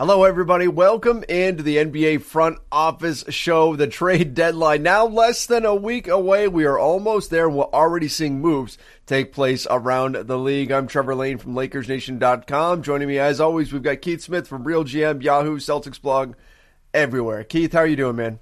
Hello, everybody. Welcome into the NBA front office show. The trade deadline now less than a week away. We are almost there. We're already seeing moves take place around the league. I'm Trevor Lane from LakersNation.com. Joining me, as always, we've got Keith Smith from Real GM, Yahoo, Celtics blog, everywhere. Keith, how are you doing, man?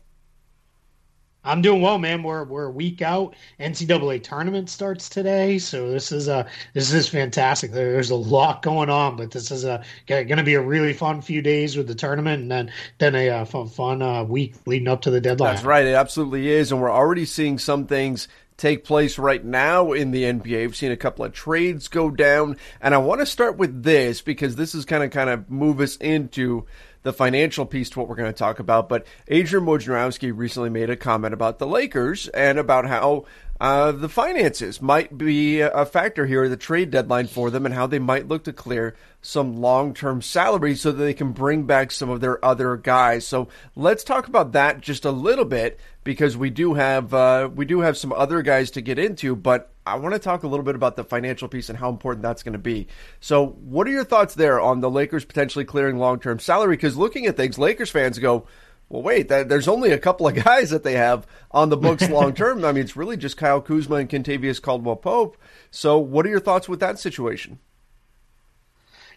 I'm doing well, man. We're we're a week out. NCAA tournament starts today, so this is a this is fantastic. There's a lot going on, but this is a going to be a really fun few days with the tournament, and then then a uh, fun fun uh, week leading up to the deadline. That's right. It absolutely is, and we're already seeing some things take place right now in the NBA. We've seen a couple of trades go down, and I want to start with this because this is kind of kind of move us into the financial piece to what we're going to talk about. But Adrian Wojnarowski recently made a comment about the Lakers and about how uh, the finances might be a factor here the trade deadline for them and how they might look to clear some long term salaries so that they can bring back some of their other guys. So let's talk about that just a little bit because we do have uh, we do have some other guys to get into, but I want to talk a little bit about the financial piece and how important that's going to be. So, what are your thoughts there on the Lakers potentially clearing long term salary? Because looking at things, Lakers fans go, well, wait, that, there's only a couple of guys that they have on the books long term. I mean, it's really just Kyle Kuzma and Kentavious Caldwell Pope. So, what are your thoughts with that situation?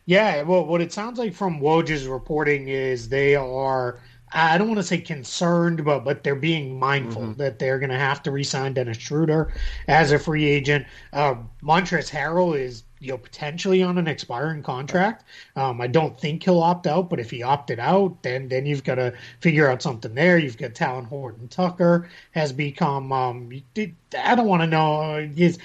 Yeah, well, what it sounds like from Woj's reporting is they are. I don't want to say concerned, but but they're being mindful mm-hmm. that they're going to have to resign Dennis Schroeder as a free agent. Uh, Montrezl Harrell is you know potentially on an expiring contract. Um, I don't think he'll opt out, but if he opted out, then then you've got to figure out something there. You've got Talen Horton Tucker has become. Um, I don't want to know. His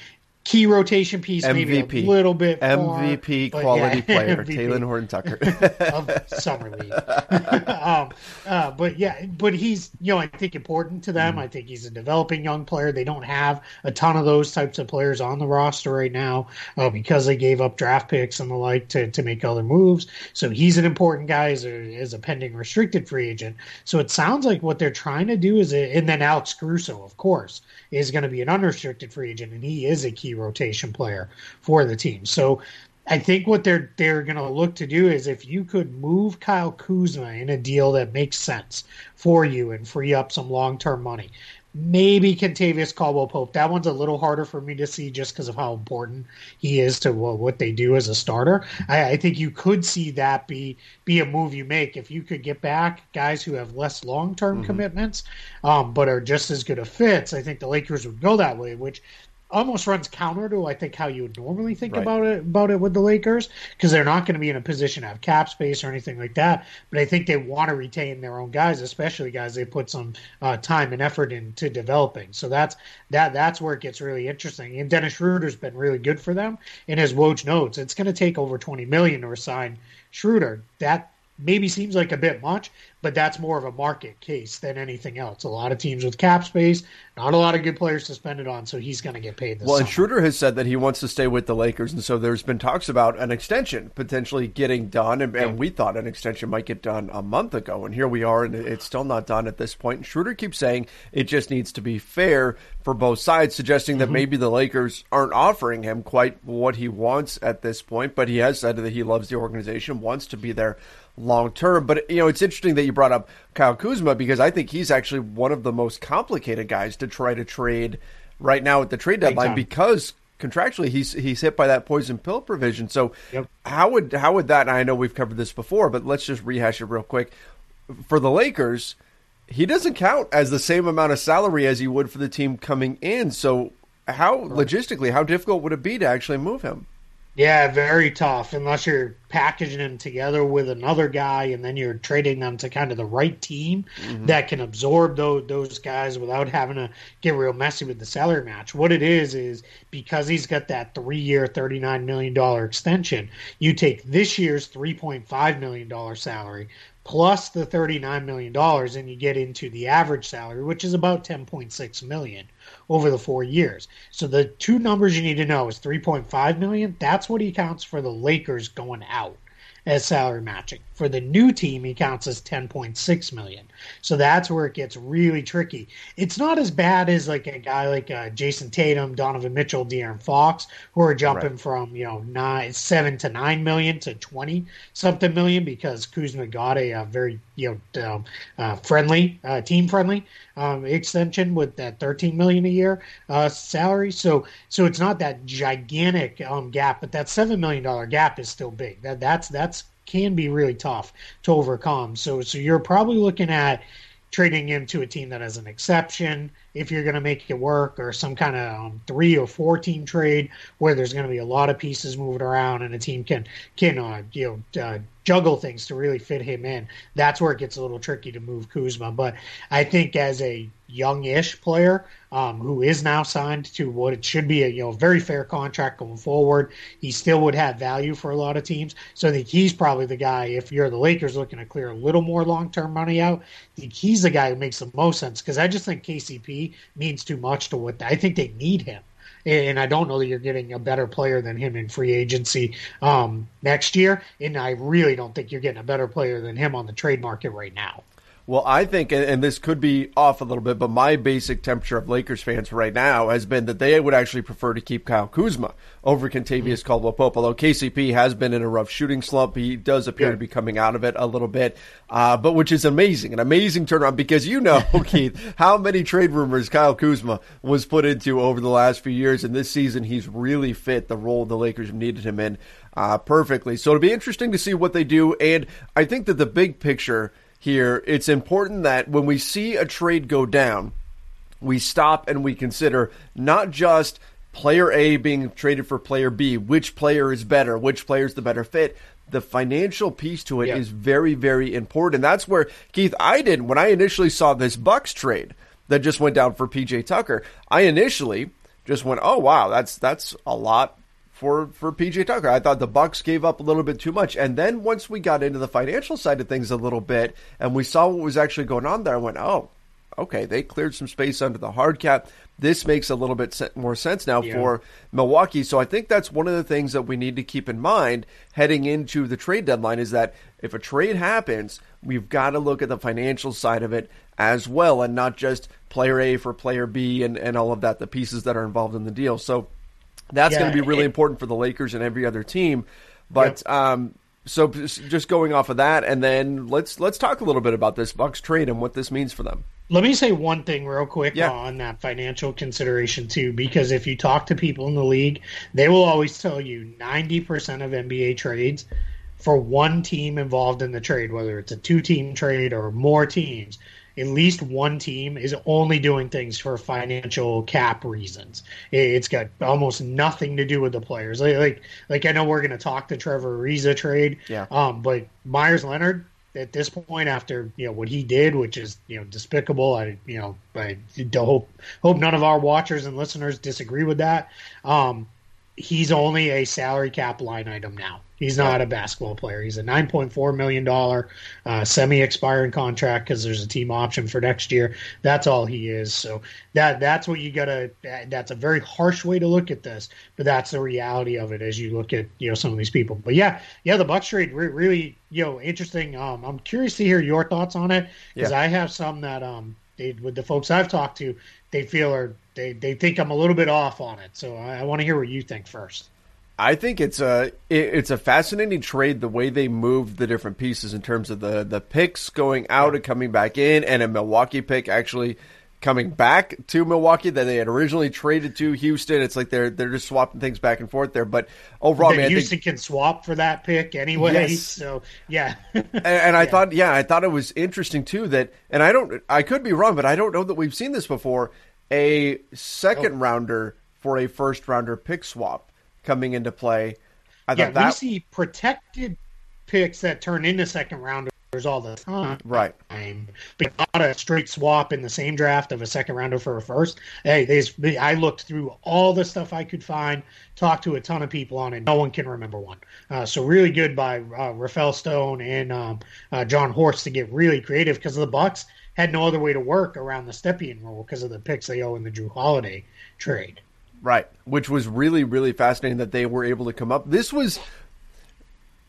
key rotation piece, MVP. maybe a little bit MVP more, quality yeah, player, Talen Horton Tucker of summer league. um, uh, but yeah, but he's you know I think important to them. Mm. I think he's a developing young player. They don't have a ton of those types of players on the roster right now uh, because they gave up draft picks and the like to, to make other moves. So he's an important guy as a, as a pending restricted free agent. So it sounds like what they're trying to do is, a, and then Alex Caruso, of course, is going to be an unrestricted free agent, and he is a key rotation player for the team. So I think what they're they're going to look to do is if you could move Kyle Kuzma in a deal that makes sense for you and free up some long term money maybe Kentavious Caldwell Pope. That one's a little harder for me to see just because of how important he is to well, what they do as a starter. I, I, think you could see that be be a move you make if you could get back guys who have less long term mm-hmm. commitments, um, but are just as good a fits. I think the Lakers would go that way, which almost runs counter to I think how you would normally think right. about it about it with the Lakers because they're not going to be in a position to have cap space or anything like that. But I think they want to retain their own guys, especially guys they put some uh, time and effort into developing. So that's that that's where it gets really interesting. And Dennis Schroeder's been really good for them. And as Woj notes, it's going to take over twenty million to resign Schroeder. That maybe seems like a bit much, but that's more of a market case than anything else. A lot of teams with cap space, not a lot of good players to spend it on, so he's going to get paid. well, summer. and Schroeder has said that he wants to stay with the Lakers, and so there's been talks about an extension potentially getting done, and, and we thought an extension might get done a month ago, and here we are, and it's still not done at this point. And Schroeder keeps saying it just needs to be fair for both sides, suggesting that mm-hmm. maybe the Lakers aren't offering him quite what he wants at this point, but he has said that he loves the organization, wants to be there long term. But you know, it's interesting that you brought up Kyle Kuzma because I think he's actually one of the most complicated guys to try to trade right now at the trade deadline because contractually he's he's hit by that poison pill provision. So yep. how would how would that? I know we've covered this before, but let's just rehash it real quick. For the Lakers, he doesn't count as the same amount of salary as he would for the team coming in. So how right. logistically, how difficult would it be to actually move him? Yeah, very tough unless you're packaging them together with another guy and then you're trading them to kind of the right team mm-hmm. that can absorb those, those guys without having to get real messy with the salary match. What it is is because he's got that three year, $39 million extension, you take this year's $3.5 million salary plus the $39 million and you get into the average salary, which is about $10.6 million over the four years. So the two numbers you need to know is 3.5 million. That's what he counts for the Lakers going out as salary matching. For the new team, he counts as 10.6 million. So that's where it gets really tricky. It's not as bad as like a guy like uh, Jayson Tatum, Donovan Mitchell, De'Aaron Fox, who are jumping right. from you know nine, seven to nine million to twenty something million because Kuzma got a, a very you know um, uh, friendly, uh, team friendly um, extension with that 13 million a year uh, salary. So so it's not that gigantic um, gap, but that seven million dollar gap is still big. That that's that's can be really tough to overcome. So so you're probably looking at trading him to a team that has an exception if you're going to make it work, or some kind of um, three or four team trade where there's going to be a lot of pieces moving around and a team can can uh, you know uh, juggle things to really fit him in. That's where it gets a little tricky to move Kuzma. But I think as a youngish player um, who is now signed to what it should be a you know very fair contract going forward, he still would have value for a lot of teams. So I think he's probably the guy. If you're the Lakers looking to clear a little more long term money out, I think he's the guy who makes the most sense because I just think KCP means too much to what I think they need him and I don't know that you're getting a better player than him in free agency um, next year. And I really don't think you're getting a better player than him on the trade market right now. Well, I think, and this could be off a little bit, but my basic temperature of Lakers fans right now has been that they would actually prefer to keep Kyle Kuzma over Kentavious mm-hmm. Caldwell Pope. Although KCP has been in a rough shooting slump, he does appear yeah. to be coming out of it a little bit, uh, but which is amazing, an amazing turnaround because you know, Keith, how many trade rumors Kyle Kuzma was put into over the last few years, and this season he's really fit the role the Lakers needed him in uh, perfectly. So it'll be interesting to see what they do, and I think that the big picture – here, it's important that when we see a trade go down, we stop and we consider not just player A being traded for player B, which player is better, which player is the better fit. The financial piece to it yeah. is very, very important. That's where Keith, I did when I initially saw this Bucks trade that just went down for PJ Tucker. I initially just went, "Oh wow, that's that's a lot for for PJ Tucker. I thought the Bucks gave up a little bit too much, and then once we got into the financial side of things a little bit, and we saw what was actually going on there, I went, "Oh, okay, they cleared some space under the hard cap. This makes a little bit more sense now yeah. for Milwaukee." So I think that's one of the things that we need to keep in mind heading into the trade deadline is that if a trade happens, we've got to look at the financial side of it as well, and not just player A for player B and and all of that, the pieces that are involved in the deal. So that's yeah, going to be really it, important for the Lakers and every other team. But yep. um, so just going off of that, and then let's let's talk a little bit about this Bucks trade and what this means for them. Let me say one thing real quick yeah. on that financial consideration too, because if you talk to people in the league, they will always tell you ninety percent of NBA trades for one team involved in the trade, whether it's a two-team trade or more teams, at least one team is only doing things for financial cap reasons. It's got almost nothing to do with the players. Like like, like I know we're going to talk the Trevor Ariza trade, yeah. Um, but Meyers Leonard at this point, after you know what he did, which is you know despicable. I you know I hope hope none of our watchers and listeners disagree with that. Um, he's only a salary cap line item now. He's not a basketball player. He's a nine point four million dollar uh, semi-expiring contract because there's a team option for next year. That's all he is. So that that's what you gotta. That's a very harsh way to look at this, but that's the reality of it as you look at you know some of these people. But yeah, yeah, the Bucks trade re- really you know interesting. Um, I'm curious to hear your thoughts on it because yeah. I have some that um they, with the folks I've talked to, they feel are they they think I'm a little bit off on it. So I, I want to hear what you think first. I think it's a it's a fascinating trade the way they moved the different pieces in terms of the the picks going out yeah. and coming back in, and a Milwaukee pick actually coming back to Milwaukee that they had originally traded to Houston. It's like they're they're just swapping things back and forth there. But overall, man, Houston think, can swap for that pick anyway. Yes. So yeah, and, and, I yeah. thought yeah, I thought it was interesting too that, and I don't I could be wrong, but I don't know that we've seen this before. A second oh. rounder for a first rounder pick swap coming into play. I yeah, that... we see protected picks that turn into second rounders all the time. Right. But not a straight swap in the same draft of a second rounder for a first. Hey, I looked through all the stuff I could find, talked to a ton of people on it. No one can remember one. Uh, so really good by uh, Rafael Stone and um, uh, Jon Horst to get really creative because of the Bucks had no other way to work around the Stepien rule because of the picks they owe in the Jrue Holiday trade. Right, which was really really fascinating that they were able to come up. This was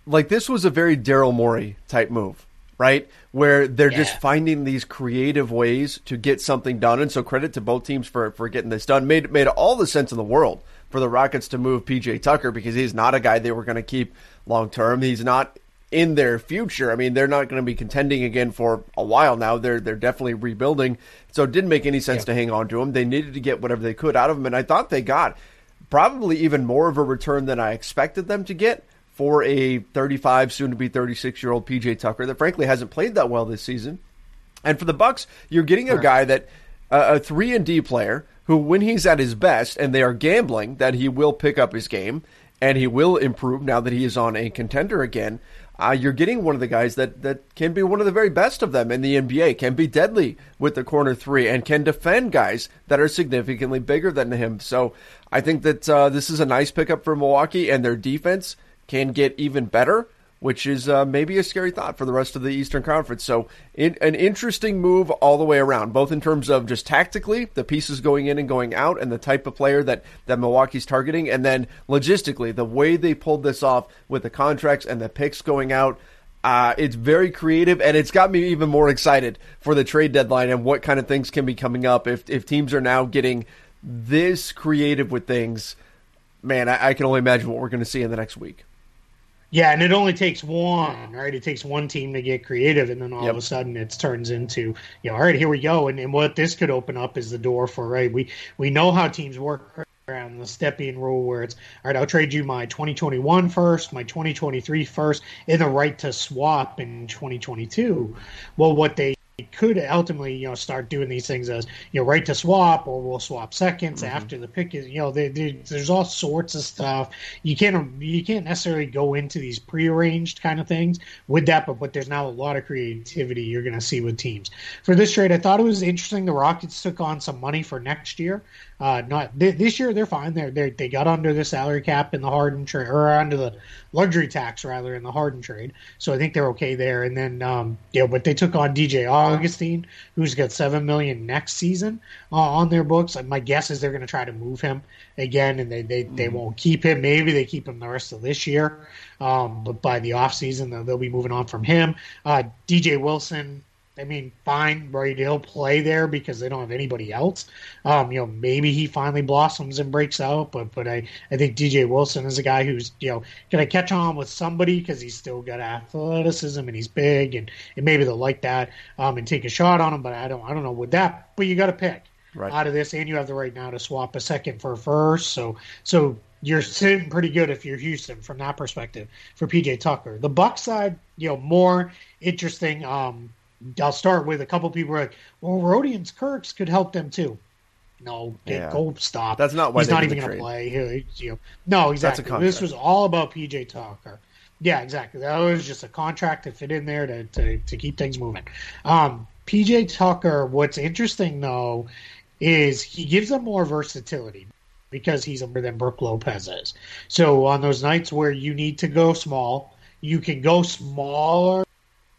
like this was a very Daryl Morey type move, right? Where they're Yeah. just finding these creative ways to get something done. And so credit to both teams for, for getting this done. Made made all the sense in the world for the Rockets to move PJ Tucker because he's not a guy they were going to keep long term. He's not in their future. I mean, they're not going to be contending again for a while now. They're they're definitely rebuilding. So it didn't make any sense Yeah. to hang on to him. They needed to get whatever they could out of him, and I thought they got probably even more of a return than I expected them to get for a 35, soon to be 36 year old PJ Tucker that frankly hasn't played that well this season. And for the Bucks, you're getting a guy that uh, a three and D player who, when he's at his best, and they are gambling that he will pick up his game and he will improve now that he is on a contender again. Uh, you're getting one of the guys that, that can be one of the very best of them in the NBA, can be deadly with the corner three, and can defend guys that are significantly bigger than him. So I think that uh, this is a nice pickup for Milwaukee, and their defense can get even better which is uh, maybe a scary thought for the rest of the Eastern Conference. So, an interesting move all the way around, both in terms of just tactically, the pieces going in and going out, and the type of player that, that Milwaukee's targeting, and then logistically, the way they pulled this off with the contracts and the picks going out. Uh, it's very creative, and it's got me even more excited for the trade deadline and what kind of things can be coming up if, if teams are now getting this creative with things. Man, I, I can only imagine what we're going to see in the next week. Yeah, and it only takes one, right? It takes one team to get creative, and then all Yep. of a sudden it turns into, you know, all right, here we go. And, and what this could open up is the door for, right? We we know how teams work around the Stepien rule, where it's, all right, I'll trade you my 2021 first, my 2023 first, and the right to swap in 2022. Well, what they could ultimately, you know, start doing these things as you know, right to swap, or we'll swap seconds after the pick is, you know, they, they, there's all sorts of stuff. You can't you can't necessarily go into these prearranged kind of things with that, but but there's now a lot of creativity you're going to see with teams for this trade. I thought it was interesting. The Rockets took on some money for next year. Uh, not th- this year. They're fine. They're, they they got under the salary cap in the Harden trade, or under the luxury tax rather in the Harden trade. So I think they're okay there. And then um, know, but they took on DJ Augustin, who's got seven million next season uh, on their books. And my guess is they're going to try to move him again, and they they, they won't keep him. Maybe they keep him the rest of this year. Um, but by the offseason, they'll, they'll be moving on from him. Uh, DJ Wilson. I mean, fine, right? He'll play there because they don't have anybody else. Um, you know, maybe he finally blossoms and breaks out, but but I, I think DJ Wilson is a guy who's you know gonna catch on with somebody because he's still got athleticism and he's big and, and maybe they'll like that um, and take a shot on him. But I don't I don't know with that. But you got to pick Right. out of this, and you have the right now to swap a second for a first. So so you're sitting pretty good if you're Houston from that perspective for PJ Tucker. The Buck side, you know, more interesting. Um, I'll start with a couple people are like, well, Rodions Kurucs could help them too. No, get, Yeah. go stop. That's not why he's not even going to play. He- you know, no, exactly. This was all about PJ Tucker. Yeah, exactly. That was just a contract to fit in there to, to, to keep things moving. Um, PJ Tucker, what's interesting though, is he gives them more versatility because he's more than Brook Lopez is. So on those nights where you need to go small, you can go smaller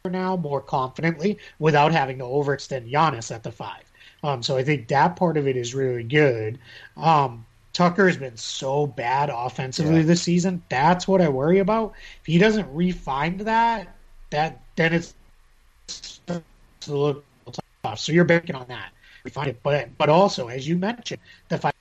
now more confidently without having to overextend Giannis at the five. Um, so I think that part of it is really good. Um, Tucker has been so bad offensively Yeah. this season. That's what I worry about. If he doesn't refine that, that then it's to look tough. So you're banking on that. Refine it, but but also as you mentioned, the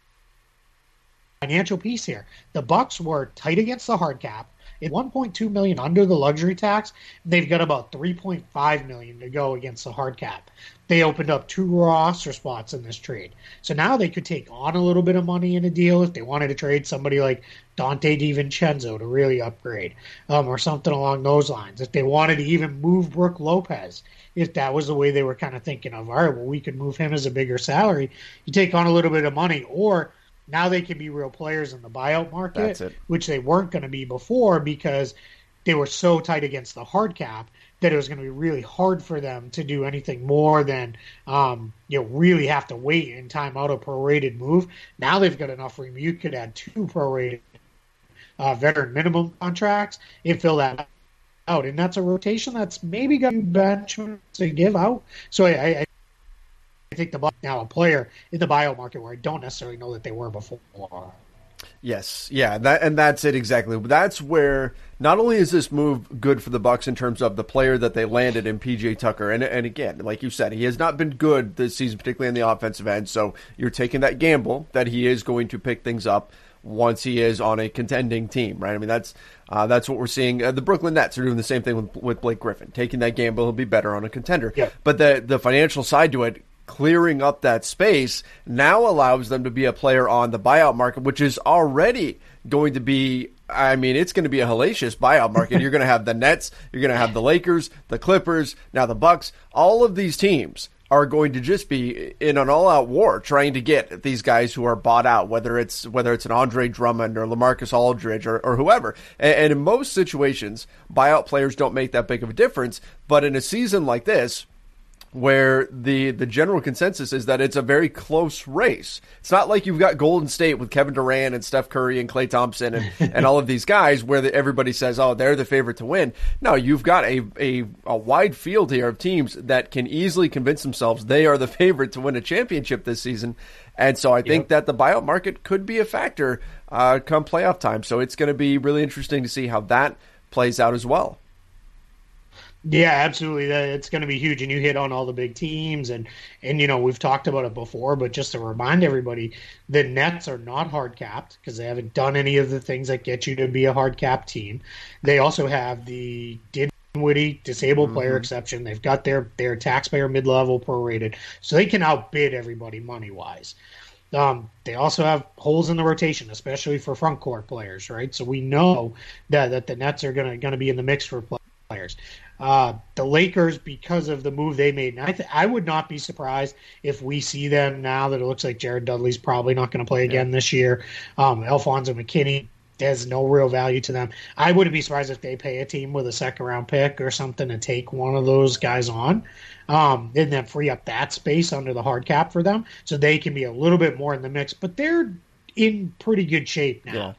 financial piece here. The Bucks were tight against the hard cap. At 1.2 million under the luxury tax, they've got about 3.5 million to go against the hard cap. They opened up two roster spots in this trade, so now they could take on a little bit of money in a deal if they wanted to trade somebody like Donte DiVincenzo to really upgrade, um, or something along those lines. If they wanted to even move Brook Lopez, if that was the way they were kind of thinking of, all right, well, we could move him as a bigger salary. You take on a little bit of money, or now they can be real players in the buyout market, which they weren't going to be before because they were so tight against the hard cap that it was going to be really hard for them to do anything more than um, you know really have to wait in time out a prorated move. Now they've got enough room. You could add two prorated uh, veteran minimum contracts and fill that out, and that's a rotation that's maybe got bench to give out. So I, I, I think the now a player in the buyout market where I don't necessarily know that they were before. Yes, yeah, that and that's it exactly. That's where not only is this move good for the Bucks in terms of the player that they landed in PJ Tucker, and and again, like you said, he has not been good this season, particularly on the offensive end. So you're taking that gamble that he is going to pick things up once he is on a contending team, right? I mean, that's uh, that's what we're seeing. Uh, the Brooklyn Nets are doing the same thing with, with Blake Griffin, taking that gamble. He'll be better on a contender. Yeah. But the the financial side to it clearing up that space now allows them to be a player on the buyout market, which is already going to be. I mean, it's going to be a hellacious buyout market. You're going to have the Nets, you're going to have the Lakers, the Clippers, now the Bucks. All of these teams are going to just be in an all-out war trying to get these guys who are bought out, whether it's whether it's an Andre Drummond or Lamarcus Aldridge or, or whoever. And, and in most situations, buyout players don't make that big of a difference. But in a season like this, where the the general consensus is that it's a very close race. It's not like you've got Golden State with Kevin Durant and Steph Curry and Klay Thompson and, and all of these guys where the, everybody says, "Oh, they're the favorite to win." No, you've got a, a a wide field here of teams that can easily convince themselves they are the favorite to win a championship this season. And so I think yep. that the buyout market could be a factor uh, come playoff time. So it's going to be really interesting to see how that plays out as well. Yeah, absolutely. It's going to be huge, and you hit on all the big teams, and and you know we've talked about it before, but just to remind everybody, the Nets are not hard capped because they haven't done any of the things that get you to be a hard cap team. They also have the Dinwiddie disabled mm-hmm. player exception. They've got their their taxpayer mid level prorated, so they can outbid everybody money wise. Um, they also have holes in the rotation, especially for front court players, right? So we know that that the Nets are gonna gonna be in the mix for players. Uh, the Lakers, because of the move they made, and I, th- I would not be surprised if we see them now that it looks like Jared Dudley's probably not going to play again yeah. this year. Um, Alfonzo McKinnie has no real value to them. I wouldn't be surprised if they pay a team with a second round pick or something to take one of those guys on, um, and then free up that space under the hard cap for them, so they can be a little bit more in the mix. But they're in pretty good shape now. Yeah.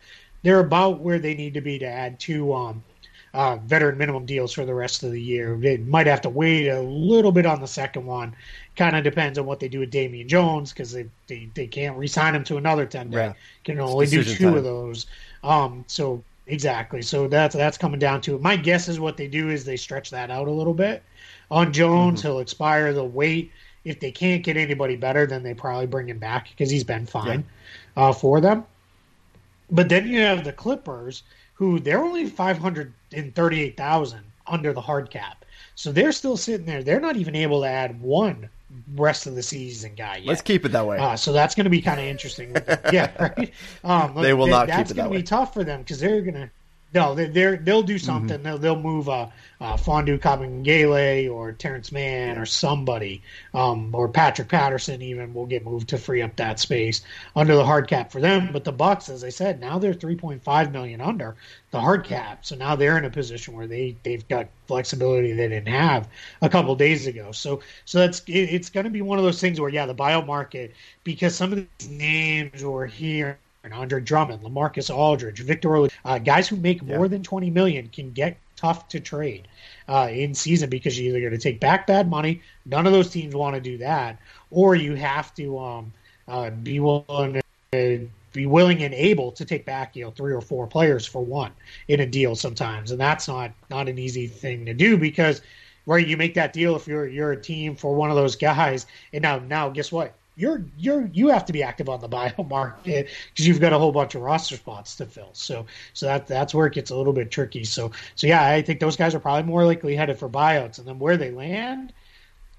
They're about where they need to be to add two um, uh, veteran minimum deals for the rest of the year. They might have to wait a little bit on the second one. Kind of depends on what they do with Damian Jones because they, they, they can't re-sign him to another ten day. Yeah. Can only do two time. of those. Um, so exactly. So that's that's coming down to it. My guess is what they do is they stretch that out a little bit. On Jones, mm-hmm. he'll expire. They'll wait. If they can't get anybody better, then they probably bring him back because he's been fine yeah. uh, for them. But then you have the Clippers who they're only 538,000 under the hard cap. So they're still sitting there. They're not even able to add one rest of the season guy yet. Let's keep it that way. Uh, so that's going to be kind of interesting. yeah, right. Um, they will not. That's going to be tough for them because they're going to no, they, they're they'll do something. Mm-hmm. They'll they'll move uh, uh, Mfiondu Kabengele or Terance Mann or somebody, um, or Patrick Patterson even will get moved to free up that space under the hard cap for them. But the Bucks, as I said, now they're three point five million under the hard cap, so now they're in a position where they they've got flexibility they didn't have a couple days ago. So so that's it, it's going to be one of those things where yeah, the buyout market because some of these names were here and Andre Drummond, Lamarcus Aldridge, Victor, uh, guys who make more than twenty million can get tough to trade uh, in season because you're either going to take back bad money. None of those teams want to do that, or you have to um, uh, be willing to be willing and able to take back you know three or four players for one in a deal sometimes, and that's not not an easy thing to do because right you make that deal if you're you're a team for one of those guys, and now now guess what you're you're you have to be active on the buyout market because you've got a whole bunch of roster spots to fill. So so that that's where it gets a little bit tricky. So so yeah, I think those guys are probably more likely headed for buyouts, and then where they land.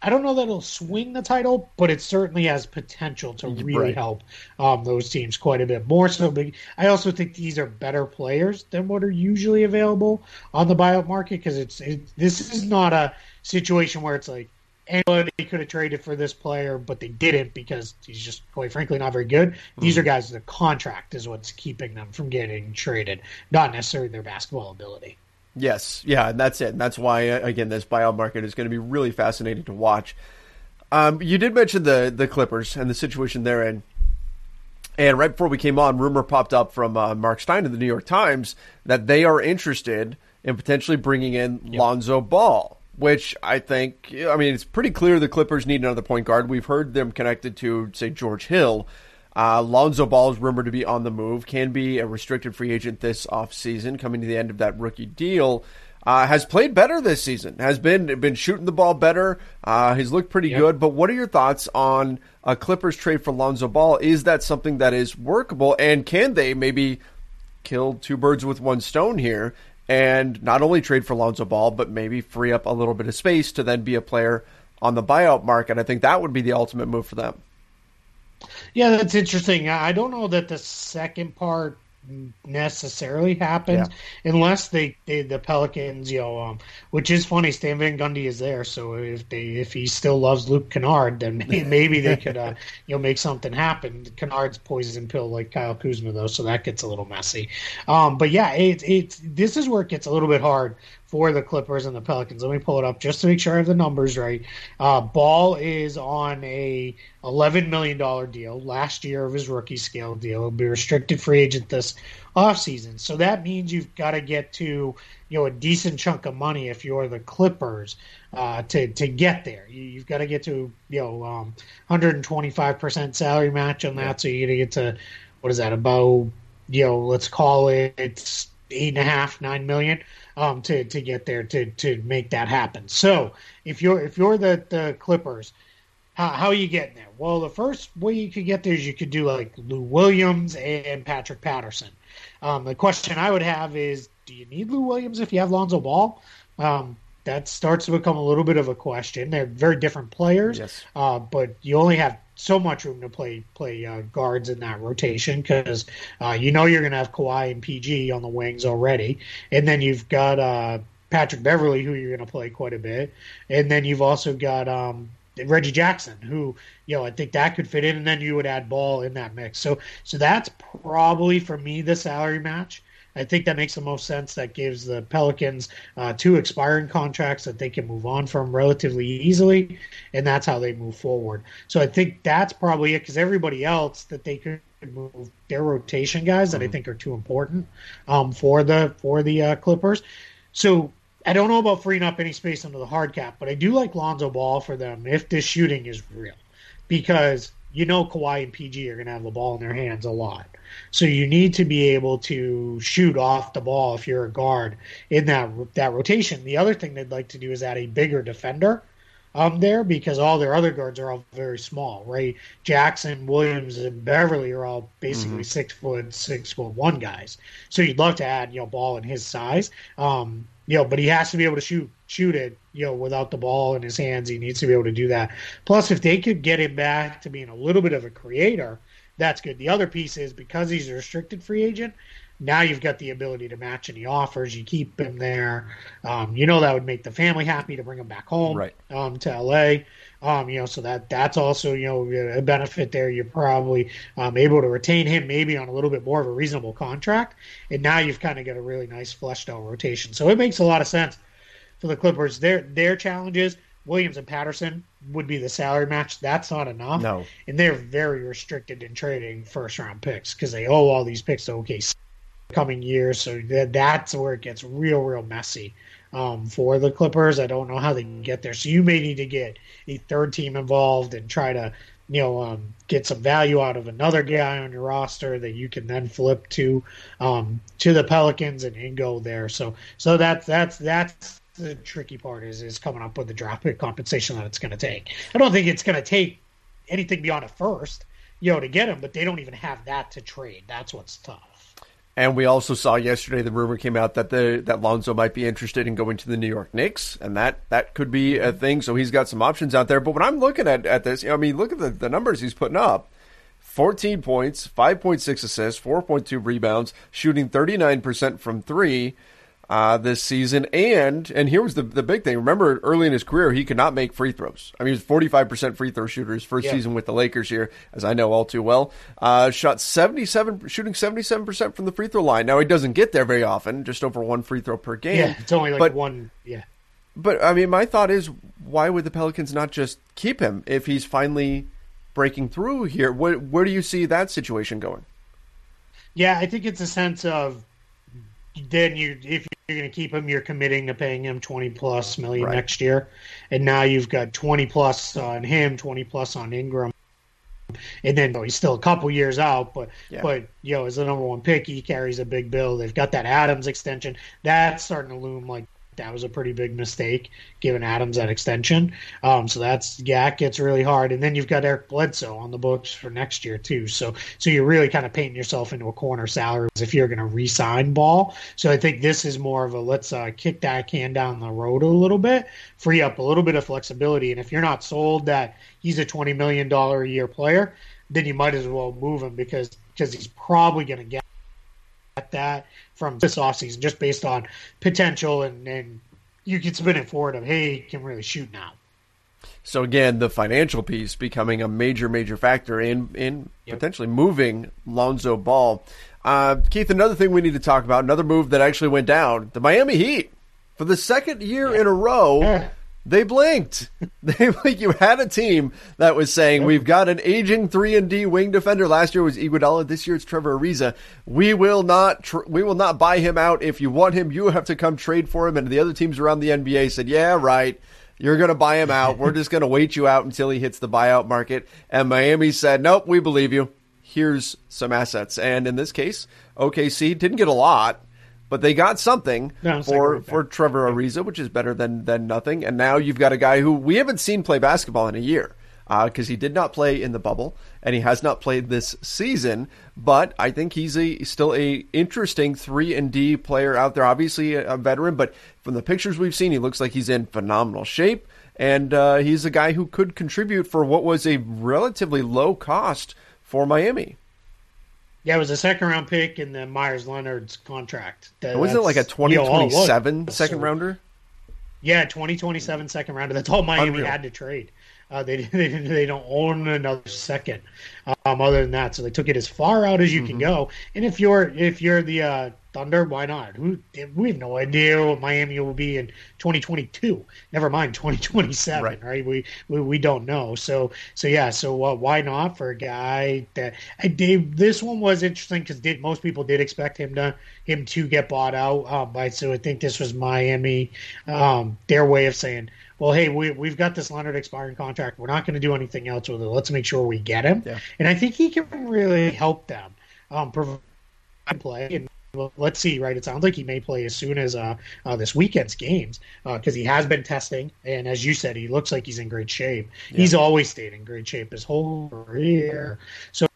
I don't know that it'll swing the title, but it certainly has potential to really right. help um, those teams quite a bit more. So, I also think these are better players than what are usually available on the buyout market because it's it, this is not a situation where it's like anybody could have traded for this player, but they didn't because he's just, quite frankly, not very good. Mm-hmm. These are guys, the contract is what's keeping them from getting traded, not necessarily their basketball ability. Yes, yeah, and that's it. And that's why, uh, again, this buyout market is going to be really fascinating to watch. Um, you did mention the the Clippers and the situation they're in. And right before we came on, rumor popped up from uh, Mark Stein of the New York Times that they are interested in potentially bringing in yep. Lonzo Ball which I think, I mean, it's pretty clear the Clippers need another point guard. We've heard them connected to, say, George Hill. Uh, Lonzo Ball is rumored to be on the move, can be a restricted free agent this offseason, coming to the end of that rookie deal. Uh, has played better this season. Has been been shooting the ball better. Uh, he's looked pretty yep. good. But what are your thoughts on a Clippers trade for Lonzo Ball? Is that something that is workable? And can they maybe kill two birds with one stone here and not only trade for Lonzo Ball, but maybe free up a little bit of space to then be a player on the buyout market? I think that would be the ultimate move for them. Yeah, that's interesting. I don't know that the second part necessarily happens yeah. unless they, they, the Pelicans, you know, um, which is funny. Stan Van Gundy is there, so if they if he still loves Luke Kennard, then maybe they could uh, you know make something happen. Kennard's poison pill like Kyle Kuzma though, so that gets a little messy. Um, but yeah, it's it, this is where it gets a little bit hard for the Clippers and the Pelicans. Let me pull it up just to make sure I have the numbers right. Uh, Ball is on a eleven million dollar deal last year of his rookie scale deal. He'll be restricted free agent this offseason. So that means you've got to get to you know a decent chunk of money if you're the Clippers uh, to to get there. You, have got to get to you know um, 125% salary match on that. So you're gonna get to what is that about? You know, let's call it it's eight and a half, nine million um, to to get there to to make that happen. So if you're if you're the the Clippers, how, how are you getting there? Well, the first way you could get there is you could do like Lou Williams and Patrick Patterson. Um, the question I would have is, do you need Lou Williams if you have Lonzo Ball? Um, that starts to become a little bit of a question. They're very different players, yes. uh, but you only have so much room to play play uh, guards in that rotation because uh, you know you're going to have Kawhi and PG on the wings already, and then you've got uh, Patrick Beverley who you're going to play quite a bit, and then you've also got um, Reggie Jackson who you know I think that could fit in, and then you would add Ball in that mix. So so that's probably for me the salary match. I think that makes the most sense. That gives the Pelicans uh, two expiring contracts that they can move on from relatively easily, and that's how they move forward. So I think that's probably it because everybody else that they could move their rotation guys that mm-hmm. I think are too important um, for the for the uh, Clippers. So I don't know about freeing up any space under the hard cap, but I do like Lonzo Ball for them if this shooting is real, because you know Kawhi and PG are going to have the ball in their hands a lot. So you need to be able to shoot off the ball if you're a guard in that that rotation. The other thing they'd like to do is add a bigger defender um, there because all their other guards are all very small, right? Jackson, Williams, and Beverly are all basically mm-hmm. six foot, six foot one guys. So you'd love to add, you know, ball in his size. Um, you know, but he has to be able to shoot shoot it, you know, without the ball in his hands. He needs to be able to do that. Plus, if they could get him back to being a little bit of a creator, that's good. The other piece is because he's a restricted free agent, now you've got the ability to match any offers. You keep him there. Um, you know that would make the family happy to bring him back home right. um, to LA. Um, you know, so that that's also you know a benefit there. You're probably um, able to retain him maybe on a little bit more of a reasonable contract, and now you've kind of got a really nice fleshed out rotation. So it makes a lot of sense for the Clippers. Their their challenges Williams and Patterson would be the salary match. That's not enough. No. And they're very restricted in trading first round picks because they owe all these picks to OKC coming years. So that, that's where it gets real, real messy um, for the Clippers. I don't know how they can get there. So you may need to get a third team involved and try to, you know, um, get some value out of another guy on your roster that you can then flip to um, to the Pelicans and, and go there. So so that's that's that's the tricky part is is coming up with the draft pick compensation that it's going to take. I don't think it's going to take anything beyond a first, you know, to get him, but they don't even have that to trade. That's what's tough. And we also saw yesterday the rumor came out that the that Lonzo might be interested in going to the New York Knicks, and that that could be a thing. So he's got some options out there. But when I'm looking at, at this, I mean, look at the, the numbers he's putting up. 14 points, 5.6 assists, 4.2 rebounds, shooting 39% from three uh, this season. And and here was the the big thing. Remember, early in his career, he could not make free throws. I mean, he was forty five percent free throw shooter his first yeah. season with the Lakers here, as I know all too well. Uh, shot seventy seven, shooting seventy seven percent from the free throw line. Now he doesn't get there very often, just over one free throw per game. Yeah, it's only like but, one. Yeah. But I mean, my thought is, why would the Pelicans not just keep him if he's finally breaking through here? Where, where do you see that situation going? Yeah, I think it's a sense of then you if you're going to keep him, you're committing to paying him twenty plus million right. next year, and now you've got twenty plus on him, twenty plus on Ingram. and then he's still a couple years out, but Yeah. but you know as the number one pick, he carries a big bill. They've got that Adams extension that's starting to loom like that was a pretty big mistake giving Adams that extension. Um, so that's yeah, it gets really hard. And then you've got Eric Bledsoe on the books for next year too. So so you're really kind of painting yourself into a corner salary if you're going to re-sign Ball. So I think this is more of a let's uh, kick that can down the road a little bit, free up a little bit of flexibility. And if you're not sold that he's a twenty million dollar a year player, then you might as well move him because because he's probably going to get that from this offseason just based on potential and, and you can spin it forward of hey he can really shoot now So again, the financial piece becoming a major, major factor in in Yep. potentially moving Lonzo Ball. Uh, Keith, another thing we need to talk about, another move that actually went down: the Miami Heat for the second year in a row. Yeah. They blinked. They like you had a team that was saying we've got an aging three and D wing defender. Last year was Iguodala. This year it's Trevor Ariza. We will not. Tr- we will not buy him out. If you want him, you have to come trade for him. And the other teams around the NBA said, "Yeah, right. You're going to buy him out. We're just going to wait you out until he hits the buyout market." And Miami said, "Nope, we believe you. Here's some assets." And in this case, OKC didn't get a lot. But they got something No, for for Trevor Ariza, which is better than than nothing. And now you've got a guy who we haven't seen play basketball in a year because he did not play in the bubble and he has not played this season. But I think he's a still a interesting three and D player out there. Obviously a, a veteran, but from the pictures we've seen, he looks like he's in phenomenal shape. And uh, he's a guy who could contribute for what was a relatively low cost for Miami. Yeah it was a second round pick in the meyers leonard's contract That- Wasn't it like a that's, you know, all it was. 2027 second rounder? yeah 2027 second rounder that's all miami Unreal. had to trade uh, they, they they don't own another second um, other than that so they took it as far out as you Mm-hmm. can go and if you're if you're the uh, thunder why not who we have no idea what miami will be in 2022 never mind 2027 Right. right, We, we we don't know so so yeah so uh, why not for a guy that I Dave this one was interesting because did most people did expect him to him to get bought out um, by so I think this was Miami um, their way of saying well, hey, we, we've got this Leonard expiring contract. We're not going to do anything else with it. Let's make sure we get him. Yeah. And I think he can really help them um, provide play. And well, let's see, right? It sounds like he may play as soon as uh, uh, this weekend's games because he has been testing. And as you said, he looks like he's in great shape. He's always stayed in great shape his whole career. So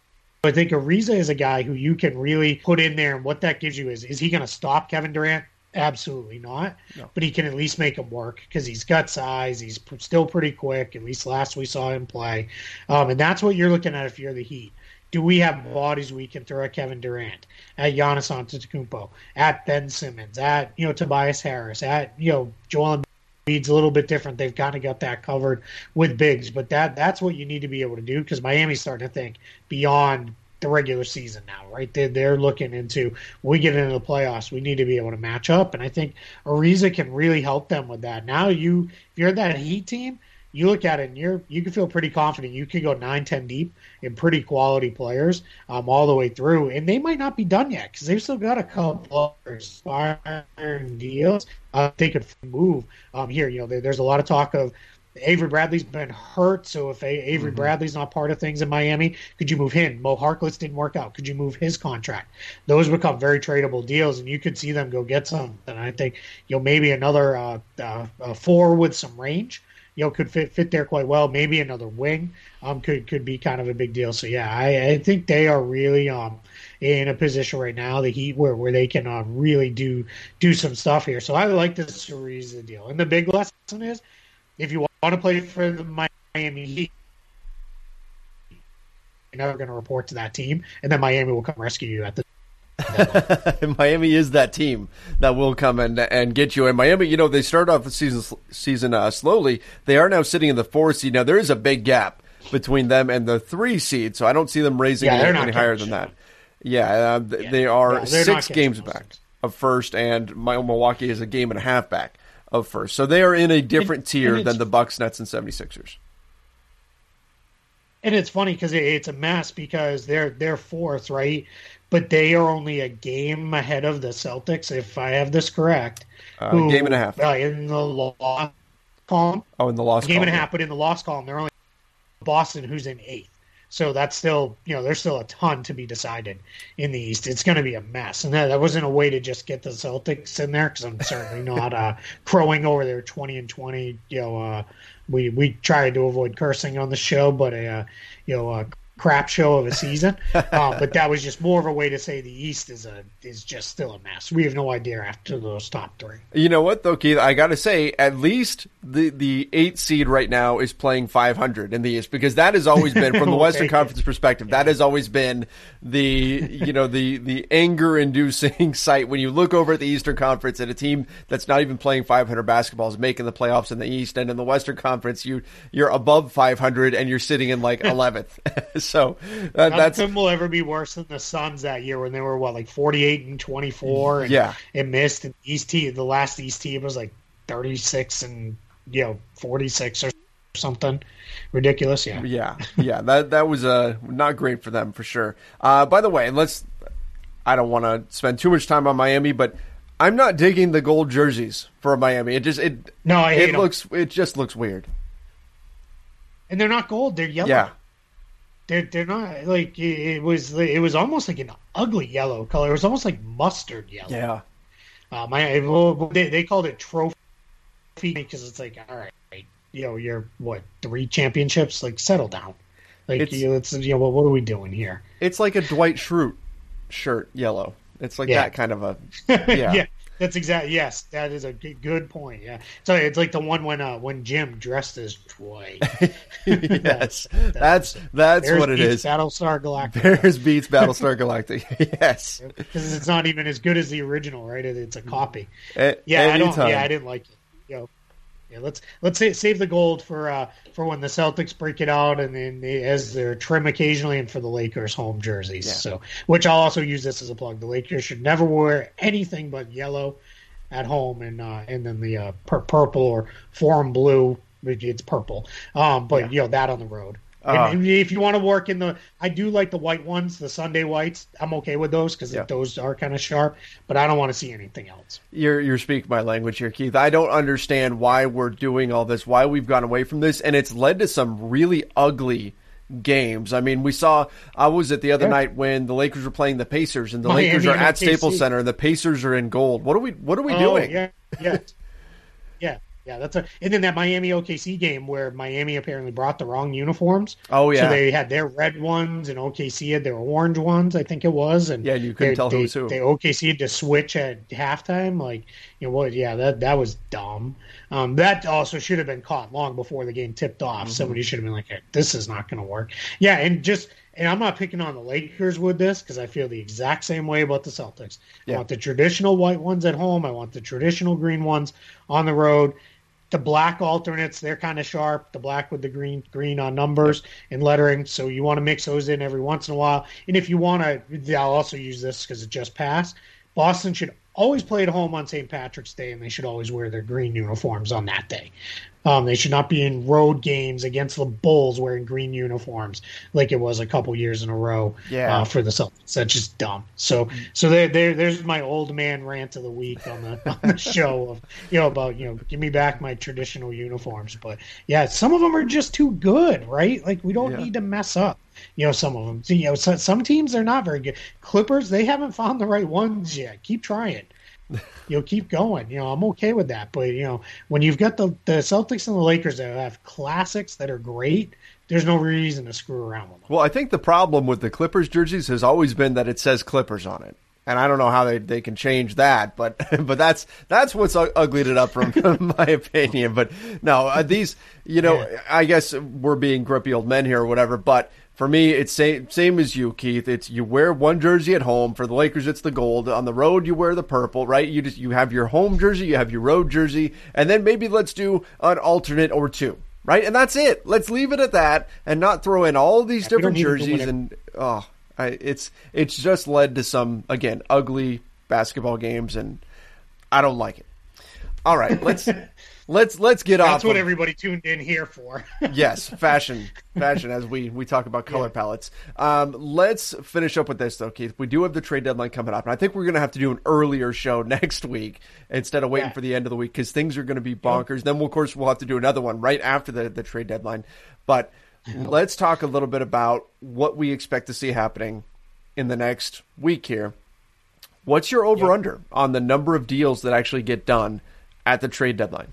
I think Ariza is a guy who you can really put in there. And what that gives you is, is he going to stop Kevin Durant? Absolutely not. No. But he can at least make him work because he's got size. He's p- still pretty quick. At least last we saw him play, um, and that's what you're looking at if you're the Heat. Do we have bodies we can throw at Kevin Durant, at Giannis Antetokounmpo, at Ben Simmons, at you know Tobias Harris, at you know Joel Embiid's a little bit different. They've kind of got that covered with bigs, but that that's what you need to be able to do because Miami's starting to think beyond the regular season now, right? They're, they're looking into we get into the playoffs, we need to be able to match up, and I think Ariza can really help them with that. Now you, if you're that Heat team, you look at it and you're you can feel pretty confident you could go 9 10 deep in pretty quality players um, all the way through and they might not be done yet because they've still got a couple of expiring deals uh, they could move um, here you know there, there's a lot of talk of Avery Bradley's been hurt, so if a- Avery Bradley's not part of things in Miami, could you move him? Mo Harkless didn't work out. Could you move his contract? Those become very tradable deals, and you could see them go get some. And I think you know maybe another uh, uh, uh, four with some range, you know, could fit fit there quite well. Maybe another wing um, could could be kind of a big deal. So yeah, I, I think they are really um in a position right now, the Heat, where where they can uh, really do do some stuff here. So I like this Ariza deal. And the big lesson is, if you want to play for the Miami Heat, you're never going to report to that team, and then Miami will come rescue you at the. Miami is that team that will come and and get you. And Miami, you know, they start off the season season uh, slowly. They are now sitting in the four seed. Now there is a big gap between them and the three seed, so I don't see them raising Yeah, any, any higher than that. Yeah, uh, Yeah. they are Yeah, six games back of first, and my, Milwaukee is a game and a half back of first. So they are in a different And- tier than the Bucks, Nets, and 76ers. And it's funny because it, it's a mess because they're they're fourth, right? But they are only a game ahead of the Celtics, if I have this correct. Uh, who, game and a half. uh, in the loss column. Oh, in the loss game and a column. half, but in the loss column, they're only Boston, who's in eighth. So that's still, you know, there's still a ton to be decided in the East. It's going to be a mess, and that, that wasn't a way to just get the Celtics in there because I'm certainly not uh, crowing over their 20 and 20. You know, uh, we we tried to avoid cursing on the show, but a uh, you know uh, crap show of a season. uh, but that was just more of a way to say the East is a is just still a mess. We have no idea after those top three. You know what though, Keith? I got to say, at least the the eight seed right now is playing 500 in the East because that has always been from the Western Conference perspective. Yeah. That has always been the you know the the anger inducing sight when you look over at the Eastern Conference at a team that's not even playing 500 basketball is making the playoffs in the East, and in the Western Conference you you're above 500 and you're sitting in like 11th. so uh, that's nothing will ever be worse than the Suns that year when they were what like 48 and 24 and yeah. it missed. And East team the last East team was like 36 and you know 46 or something. Ridiculous yeah. Yeah yeah that that was uh not great for them for sure. Uh by the way let's I don't want to spend too much time on Miami but I'm not digging the gold jerseys for Miami. It just it no, I it looks it just looks weird. And they're not gold; they're yellow. Yeah, they're they're not like it was. It was almost like an ugly yellow color. It was almost like mustard yellow. Yeah. Um, I well, they they called it trophy because it's like all right, you know, you're what three championships? Like settle down. Like it's, you know, it's you know, what, what are we doing here? It's like a Dwight Schrute shirt, yellow. It's like yeah. that kind of a yeah. yeah. That's exactly yes. That is a good point. Yeah, so it's like the one when uh, when Jim dressed as Troy. yes, that's that's, what it is. Battlestar Galactica. Bears beets Battlestar Galactica. yes, because it's not even as good as the original, right? It's a copy. A- yeah, I don't. Yeah, I didn't like it. You know, yeah, let's let's say, save the gold for uh, for when the Celtics break it out, and then they, as their trim occasionally, and for the Lakers home jerseys. Yeah. So, which I'll also use this as a plug. The Lakers should never wear anything but yellow at home, and uh, and then the uh, pur- purple or forum blue. It's purple, um, but yeah. you know that on the road. Uh, and if you want to work in the, I do like the white ones, the Sunday whites. I'm okay with those because yeah. those are kind of sharp. But I don't want to see anything else. You're you're speaking my language here, Keith. I don't understand why we're doing all this, why we've gone away from this, and it's led to some really ugly games. I mean, we saw. I was at the other yeah. night when the Lakers were playing the Pacers, and the Miami Lakers are at Staples Center, and the Pacers are in gold. What are we? What are we oh, doing? Yeah, yeah. Yeah, that's a and then that Miami OKC game where Miami apparently brought the wrong uniforms. Oh yeah, so they had their red ones and OKC had their orange ones. I think it was, and yeah, you couldn't they, tell they, who's who. They OKC had to switch at halftime. Like you know what? Yeah, that that was dumb. Um, that also should have been caught long before the game tipped off. Mm-hmm. Somebody should have been like, hey, "This is not going to work." Yeah, and just and I'm not picking on the Lakers with this because I feel the exact same way about the Celtics. Yeah. I want the traditional white ones at home. I want the traditional green ones on the road the black alternates they're kind of sharp the black with the green green on numbers and lettering so you want to mix those in every once in a while. And if you want to i'll also use this because it just passed. Boston should always play at home on st patrick's day and they should always wear their green uniforms on that day um, they should not be in road games against the Bulls wearing green uniforms like it was a couple years in a row yeah. uh, for the Celtics. That's just dumb. So, so there, there, there's my old man rant of the week on the, on the show of you know about you know give me back my traditional uniforms. But yeah, some of them are just too good, right? Like we don't yeah. need to mess up. You know, some of them. So, you know, some teams are not very good. Clippers, they haven't found the right ones yet. Keep trying you know, keep going. You know, I'm okay with that. But you know, when you've got the the Celtics and the Lakers that have classics that are great, there's no reason to screw around with them. Well, I think the problem with the Clippers jerseys has always been that it says Clippers on it. And I don't know how they, they can change that, but but that's that's what's uglied it up from my opinion. But no, uh, these you know yeah. I guess we're being grumpy old men here or whatever. But for me, it's same same as you, Keith. It's you wear one jersey at home. For the Lakers, it's the gold. On the road, you wear the purple, right? You just you have your home jersey, you have your road jersey, and then maybe let's do an alternate or two, right? And that's it. Let's leave it at that, and not throw in all these yeah, different jerseys. And oh, I, it's it's just led to some again ugly basketball games, and I don't like it. All right, let's let's let's get That's off. That's what of, everybody tuned in here for. yes, fashion, fashion. As we we talk about color yeah. palettes. Um, let's finish up with this though, Keith. We do have the trade deadline coming up, and I think we're going to have to do an earlier show next week instead of waiting yeah. for the end of the week because things are going to be bonkers. Yeah. Then, we'll, of course, we'll have to do another one right after the the trade deadline. But let's talk a little bit about what we expect to see happening in the next week here. What's your over under on the number of deals that actually get done at the trade deadline?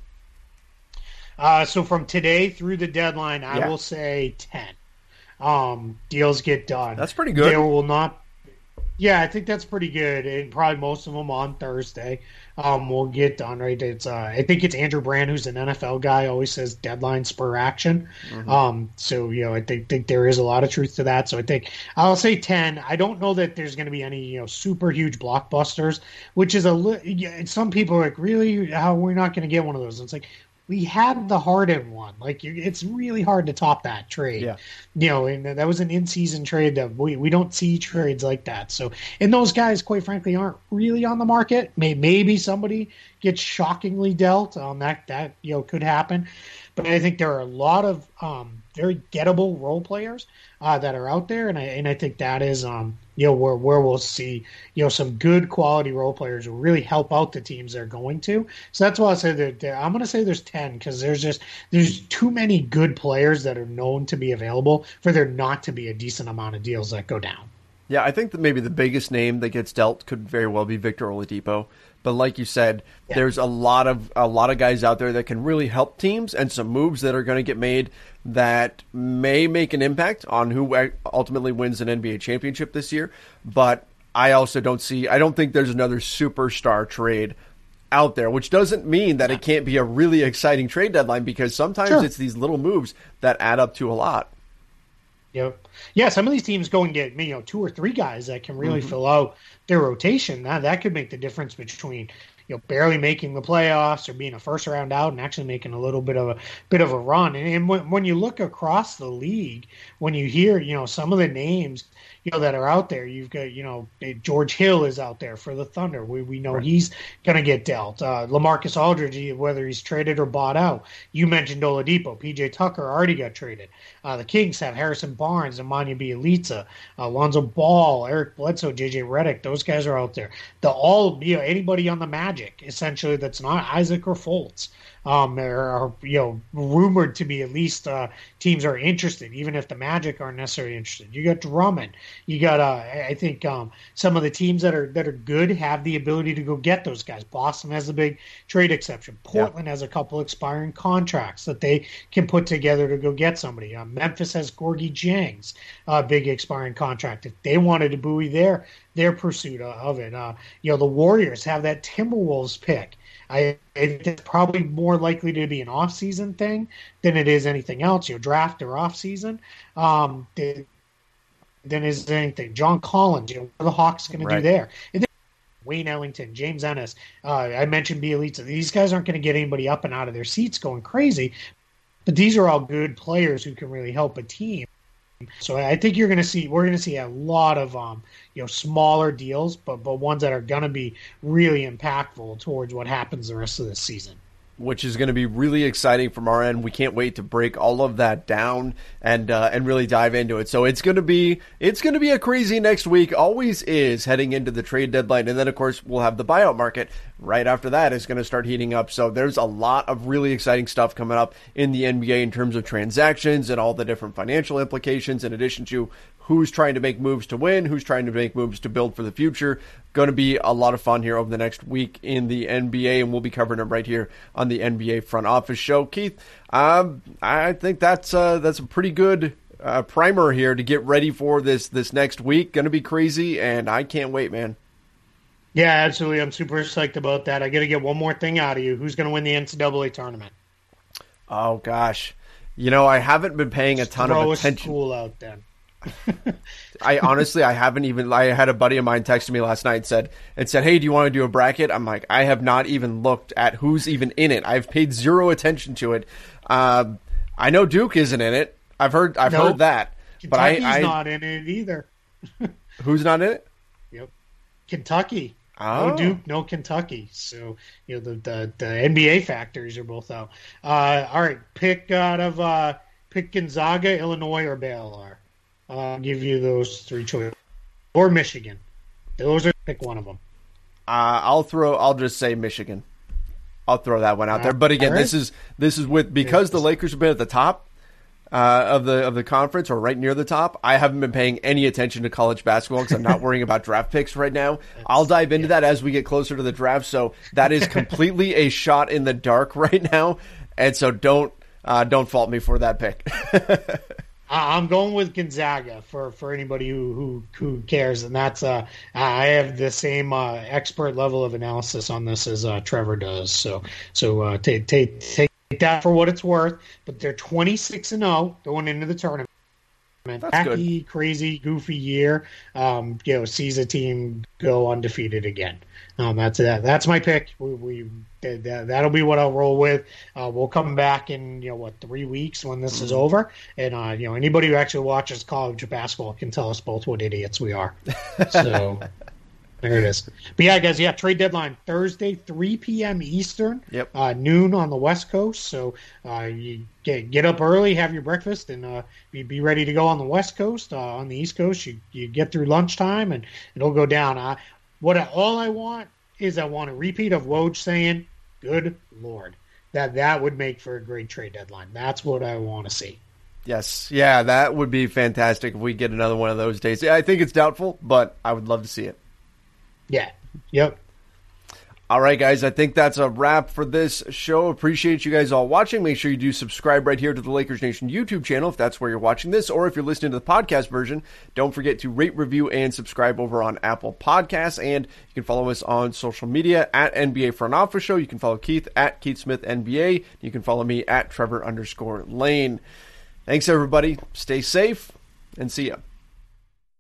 Uh, so from today through the deadline, I yeah. will say ten. Um, deals get done. That's pretty good. There will not. Yeah, I think that's pretty good, and probably most of them on Thursday um, will get done. Right? It's uh, I think it's Andrew Brandt, who's an NFL guy, always says deadline spur action. Mm-hmm. Um, so you know, I think, think there is a lot of truth to that. So I think I'll say ten. I don't know that there's going to be any you know super huge blockbusters, which is a li- some people are like really how we're not going to get one of those. And It's like we had the Harden one. Like it's really hard to top that trade. Yeah. You know, and that was an in-season trade that we, we don't see trades like that. So, and those guys, quite frankly, aren't really on the market. Maybe somebody gets shockingly dealt. Um, that that you know could happen. But I think there are a lot of um, very gettable role players uh, that are out there, and I and I think that is um, you know where where we'll see you know some good quality role players will really help out the teams they're going to. So that's why I say that I'm going to say there's ten because there's just there's too many good players that are known to be available for there not to be a decent amount of deals that go down. Yeah, I think that maybe the biggest name that gets dealt could very well be Victor Oladipo. But like you said, yeah. there's a lot of a lot of guys out there that can really help teams, and some moves that are going to get made that may make an impact on who ultimately wins an NBA championship this year. But I also don't see. I don't think there's another superstar trade out there, which doesn't mean that it can't be a really exciting trade deadline because sometimes sure. it's these little moves that add up to a lot. Yep. Yeah, some of these teams go and get you know two or three guys that can really mm-hmm. fill out their rotation. That that could make the difference between you know barely making the playoffs or being a first round out and actually making a little bit of a bit of a run. And, and when, when you look across the league, when you hear you know some of the names you know that are out there. You've got you know George Hill is out there for the Thunder. We we know right. he's going to get dealt. Uh, Lamarcus Aldridge, whether he's traded or bought out. You mentioned Oladipo. PJ Tucker already got traded. Uh, the Kings have Harrison Barnes, Nemanja Bjelica, uh, Lonzo Ball, Eric Bledsoe, JJ Redick. Those guys are out there. The all you know anybody on the Magic essentially that's not Isaac or Fultz um, are, you know rumored to be at least uh, teams are interested, even if the Magic aren't necessarily interested. You got Drummond, you got uh, I think um, some of the teams that are that are good have the ability to go get those guys. Boston has a big trade exception. Portland yeah. has a couple expiring contracts that they can put together to go get somebody. Uh, Memphis has Gorgui Dieng's uh, big expiring contract. If they wanted to buoy their their pursuit of it, uh, you know the Warriors have that Timberwolves pick I, think it's probably more likely to be an off-season thing than it is anything else. You know, draft or off-season. Um, than is anything. John Collins, you know, what are the Hawks going right. to do there? And then Wayne Ellington, James Ennis. Uh, I mentioned Bjelica. These guys aren't going to get anybody up and out of their seats going crazy, but these are all good players who can really help a team. So I think you're going to see we're going to see a lot of um, you know smaller deals, but but ones that are going to be really impactful towards what happens the rest of the season which is going to be really exciting from our end. We can't wait to break all of that down and uh, and really dive into it. So it's going to be it's going to be a crazy next week. Always is heading into the trade deadline, and then of course we'll have the buyout market right after that is going to start heating up. So there's a lot of really exciting stuff coming up in the NBA in terms of transactions and all the different financial implications. In addition to who's trying to make moves to win, who's trying to make moves to build for the future. Going to be a lot of fun here over the next week in the NBA, and we'll be covering them right here on the NBA Front Office Show. Keith, um, I think that's uh, that's a pretty good uh, primer here to get ready for this this next week. Going to be crazy, and I can't wait, man. Yeah, absolutely. I'm super psyched about that. I got to get one more thing out of you. Who's going to win the NCAA tournament? Oh gosh, you know I haven't been paying a ton Throw of attention. A school out then. I honestly, I haven't even. I had a buddy of mine texted me last night and said, and said, "Hey, do you want to do a bracket?" I'm like, I have not even looked at who's even in it. I've paid zero attention to it. Um, I know Duke isn't in it. I've heard. I've nope. heard that. Kentucky's but I, I, not in it either. who's not in it? Yep, Kentucky. Oh. No Duke, no Kentucky. So you know the the, the NBA factors are both out. Uh, all right, pick out of uh, pick Gonzaga, Illinois, or Baylor. I'll give you those three choices, or Michigan. Those are pick one of them. Uh, I'll throw. I'll just say Michigan. I'll throw that one out there. But again, right. this is this is with because the Lakers have been at the top. uh, of the of the conference or right near the top. I haven't been paying any attention to college basketball because I'm not worrying about draft picks right now. I'll dive into that as we get closer to the draft. So that is completely a shot in the dark right now, and so don't uh, don't fault me for that pick. I'm going with Gonzaga for, for anybody who, who who cares, and that's uh I have the same uh, expert level of analysis on this as uh, Trevor does. So so uh, take take take that for what it's worth. But they're 26 and 0 going into the tournament. That's Wacky, good. crazy, goofy year. Um, you know, sees a team go undefeated again. Um, that's that. That's my pick. We, we that, that'll be what I'll roll with. Uh, we'll come back in you know what three weeks when this is over, and uh, you know anybody who actually watches college basketball can tell us both what idiots we are. So there it is. But yeah, guys, yeah, trade deadline Thursday, three p.m. Eastern. Yep. Uh, noon on the West Coast. So uh, you get get up early, have your breakfast, and uh, be, be ready to go on the West Coast. Uh, on the East Coast, you you get through lunchtime, and it'll go down. Uh, what I, all I want is I want a repeat of Woj saying, "Good Lord." That that would make for a great trade deadline. That's what I want to see. Yes, yeah, that would be fantastic if we get another one of those days. Yeah, I think it's doubtful, but I would love to see it. Yeah. Yep. All right, guys, I think that's a wrap for this show. Appreciate you guys all watching. Make sure you do subscribe right here to the Lakers Nation YouTube channel if that's where you're watching this, or if you're listening to the podcast version, don't forget to rate, review, and subscribe over on Apple Podcasts. And you can follow us on social media at NBA Front Office Show. You can follow Keith at Keith Smith NBA. You can follow me at Trevor underscore Lane. Thanks, everybody. Stay safe and see ya.